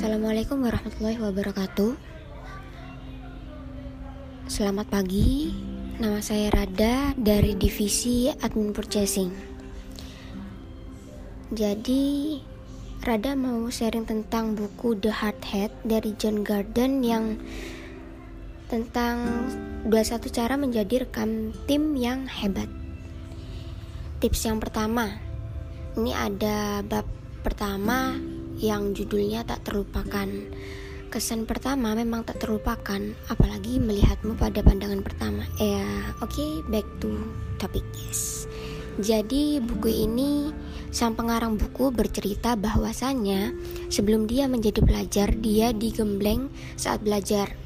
Assalamualaikum warahmatullahi wabarakatuh. Selamat pagi, nama saya Rada dari divisi Admin Purchasing. Jadi, Rada mau sharing tentang buku The Hard Head dari John Garden yang tentang 21 cara menjadi rekam tim yang hebat. Tips yang pertama, ini ada bab pertama yang judulnya tak terlupakan. Kesan pertama memang tak terlupakan, apalagi melihatmu pada pandangan pertama. Ya, oke, okay, back to topic, yes. Jadi buku ini sang pengarang buku bercerita bahwasannya sebelum dia menjadi pelajar dia digembleng saat belajar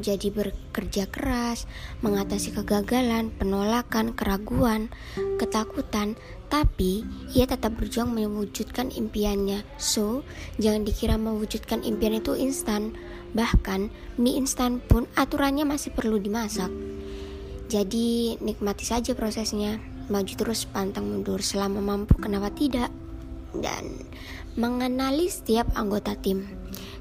jadi bekerja keras, mengatasi kegagalan, penolakan, keraguan, ketakutan, tapi ia tetap berjuang mewujudkan impiannya. So, jangan dikira mewujudkan impian itu instan. Bahkan, mie instan pun aturannya masih perlu dimasak. Jadi, nikmati saja prosesnya. Maju terus pantang mundur selama mampu, kenapa tidak? Dan mengenali setiap anggota tim.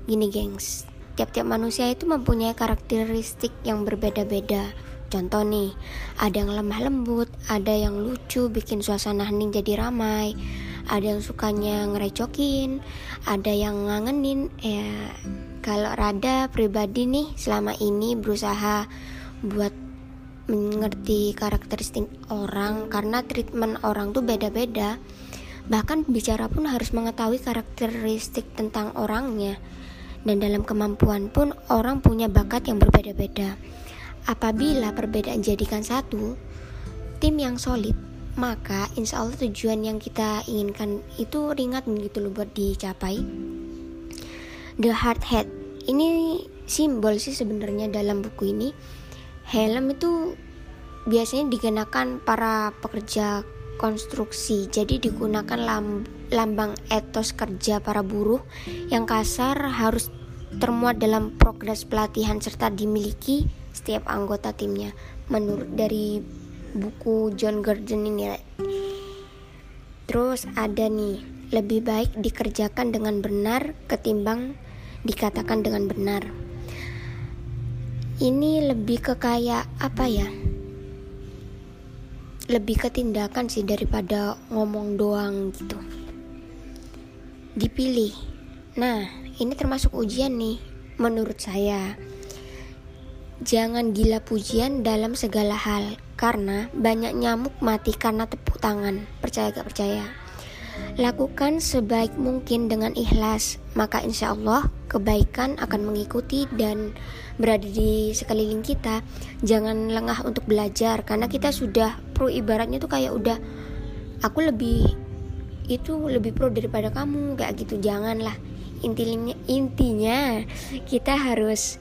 Gini, gengs tiap-tiap manusia itu mempunyai karakteristik yang berbeda-beda. Contoh nih, ada yang lemah lembut, ada yang lucu, bikin suasana hening jadi ramai, ada yang sukanya ngerecokin, ada yang ngangenin. Ya, kalau Rada pribadi nih selama ini berusaha buat mengerti karakteristik orang karena treatment orang tuh beda-beda. Bahkan bicara pun harus mengetahui karakteristik tentang orangnya dan dalam kemampuan pun orang punya bakat yang berbeda-beda. Apabila perbedaan jadikan satu, tim yang solid, maka insya Allah tujuan yang kita inginkan itu ringan gitu loh buat dicapai. The Hard Head ini simbol sih sebenarnya dalam buku ini. Helm itu biasanya dikenakan para pekerja konstruksi. Jadi digunakan lambang etos kerja para buruh yang kasar harus termuat dalam progres pelatihan serta dimiliki setiap anggota timnya. Menurut dari buku John Gordon ini. Terus ada nih, lebih baik dikerjakan dengan benar ketimbang dikatakan dengan benar. Ini lebih ke kayak apa ya? lebih ke tindakan sih daripada ngomong doang gitu dipilih nah ini termasuk ujian nih menurut saya jangan gila pujian dalam segala hal karena banyak nyamuk mati karena tepuk tangan. Percaya gak percaya? Lakukan sebaik mungkin dengan ikhlas, maka insya Allah kebaikan akan mengikuti dan berada di sekeliling kita. Jangan lengah untuk belajar, karena kita sudah pro ibaratnya tuh kayak udah aku lebih itu lebih pro daripada kamu kayak gitu. Janganlah. Intinya intinya kita harus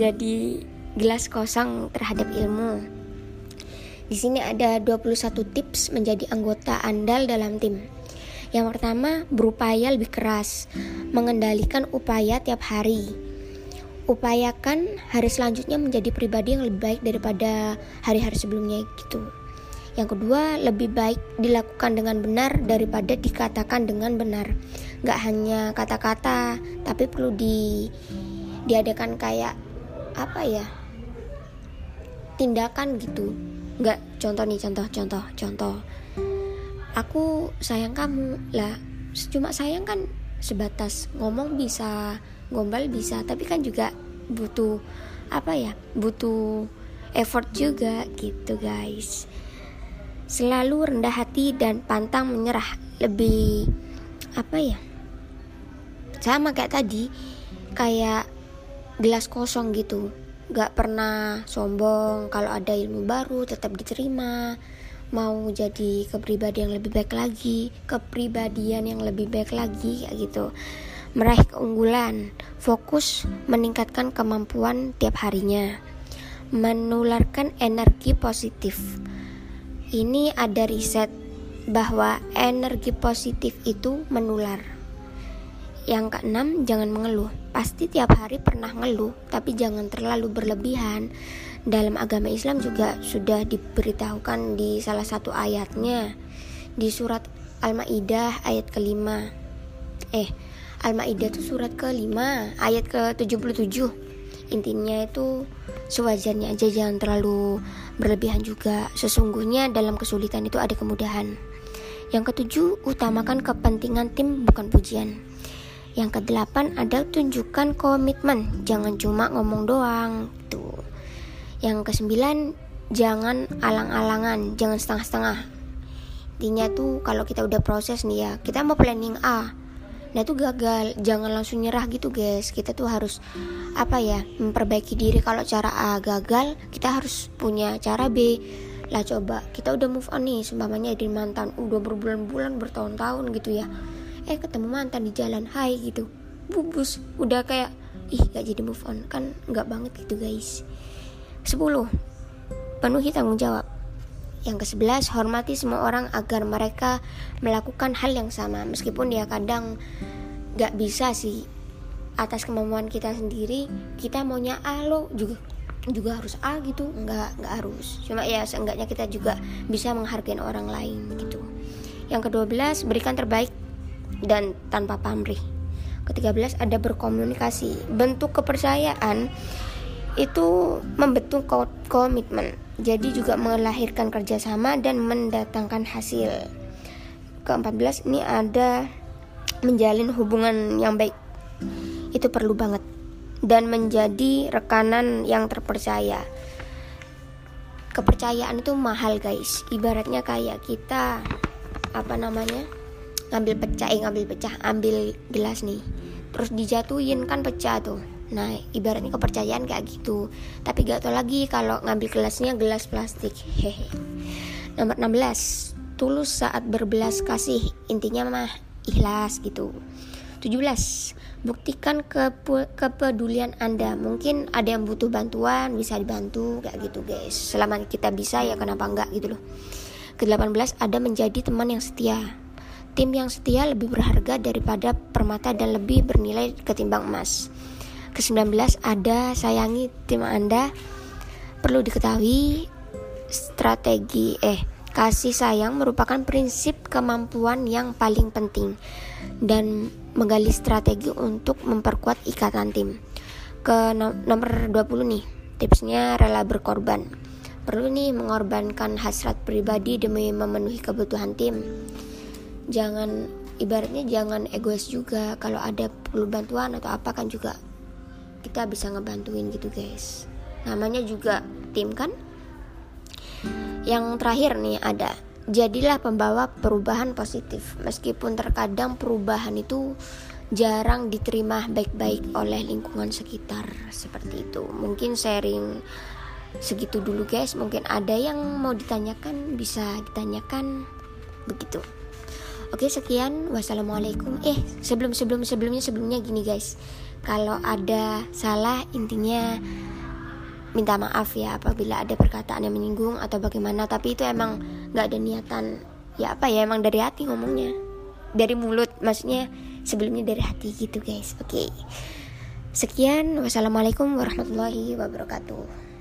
jadi gelas kosong terhadap ilmu di sini ada 21 tips menjadi anggota andal dalam tim. Yang pertama, berupaya lebih keras, mengendalikan upaya tiap hari. Upayakan hari selanjutnya menjadi pribadi yang lebih baik daripada hari-hari sebelumnya gitu. Yang kedua, lebih baik dilakukan dengan benar daripada dikatakan dengan benar. Gak hanya kata-kata, tapi perlu di diadakan kayak apa ya? Tindakan gitu. Nggak contoh nih contoh contoh contoh. Aku sayang kamu. Lah cuma sayang kan sebatas ngomong bisa gombal bisa tapi kan juga butuh apa ya butuh effort juga gitu guys. Selalu rendah hati dan pantang menyerah. Lebih apa ya sama kayak tadi kayak gelas kosong gitu. Gak pernah sombong kalau ada ilmu baru tetap diterima. Mau jadi kepribadian yang lebih baik lagi kepribadian yang lebih baik lagi kayak gitu. Meraih keunggulan fokus meningkatkan kemampuan tiap harinya. Menularkan energi positif. Ini ada riset bahwa energi positif itu menular yang keenam, jangan mengeluh. Pasti tiap hari pernah ngeluh, tapi jangan terlalu berlebihan. Dalam agama Islam juga sudah diberitahukan di salah satu ayatnya di surat Al-Maidah ayat kelima. Eh, Al-Maidah itu surat ke-5 ayat ke-77 intinya itu sewajarnya aja jangan terlalu berlebihan juga sesungguhnya dalam kesulitan itu ada kemudahan yang ketujuh utamakan kepentingan tim bukan pujian yang kedelapan ada tunjukkan komitmen. Jangan cuma ngomong doang tuh. Yang kesembilan jangan alang-alangan. Jangan setengah-setengah. Intinya tuh kalau kita udah proses nih ya kita mau planning A. Nah itu gagal. Jangan langsung nyerah gitu guys. Kita tuh harus apa ya memperbaiki diri. Kalau cara A gagal kita harus punya cara B. Lah coba kita udah move on nih. Sembamanya dari mantan udah berbulan-bulan bertahun-tahun gitu ya eh ketemu mantan di jalan hai gitu. Bubus udah kayak ih gak jadi move on. Kan nggak banget gitu guys. 10 penuhi tanggung jawab. Yang ke-11, hormati semua orang agar mereka melakukan hal yang sama. Meskipun ya kadang gak bisa sih. Atas kemampuan kita sendiri kita maunya A lo juga juga harus A gitu. Nggak nggak harus. Cuma ya seenggaknya kita juga bisa menghargai orang lain gitu. Yang ke-12 berikan terbaik dan tanpa pamrih ke-13 ada berkomunikasi bentuk kepercayaan itu membentuk komitmen jadi juga melahirkan kerjasama dan mendatangkan hasil. Ke-14 ini ada menjalin hubungan yang baik. Itu perlu banget dan menjadi rekanan yang terpercaya. Kepercayaan itu mahal, guys. Ibaratnya kayak kita apa namanya? Ngambil pecah, eh ngambil pecah, ambil gelas nih. Terus dijatuhin kan pecah tuh Nah, ibaratnya kepercayaan kayak gitu. Tapi gak tau lagi kalau ngambil gelasnya gelas plastik. Hehe. Nomor 16. Tulus saat berbelas kasih. Intinya mah ikhlas gitu. 17. Buktikan kepedulian Anda. Mungkin ada yang butuh bantuan, bisa dibantu kayak gitu, guys. Selama kita bisa ya kenapa enggak gitu loh. Ke-18 ada menjadi teman yang setia. Tim yang setia lebih berharga daripada permata dan lebih bernilai ketimbang emas. Ke-19 ada sayangi tim Anda. Perlu diketahui strategi eh kasih sayang merupakan prinsip kemampuan yang paling penting dan menggali strategi untuk memperkuat ikatan tim. Ke nomor 20 nih, tipsnya rela berkorban. Perlu nih mengorbankan hasrat pribadi demi memenuhi kebutuhan tim. Jangan ibaratnya jangan egois juga. Kalau ada perlu bantuan atau apa kan juga kita bisa ngebantuin gitu guys. Namanya juga tim kan? Yang terakhir nih ada jadilah pembawa perubahan positif. Meskipun terkadang perubahan itu jarang diterima baik-baik oleh lingkungan sekitar seperti itu. Mungkin sharing segitu dulu guys. Mungkin ada yang mau ditanyakan bisa ditanyakan. Begitu oke sekian. Wassalamualaikum. Eh sebelum sebelum sebelumnya sebelumnya gini guys. Kalau ada salah intinya minta maaf ya apabila ada perkataan yang menyinggung atau bagaimana. Tapi itu emang nggak ada niatan ya apa ya emang dari hati ngomongnya. Dari mulut maksudnya sebelumnya dari hati gitu guys. Oke. Sekian. Wassalamualaikum warahmatullahi wabarakatuh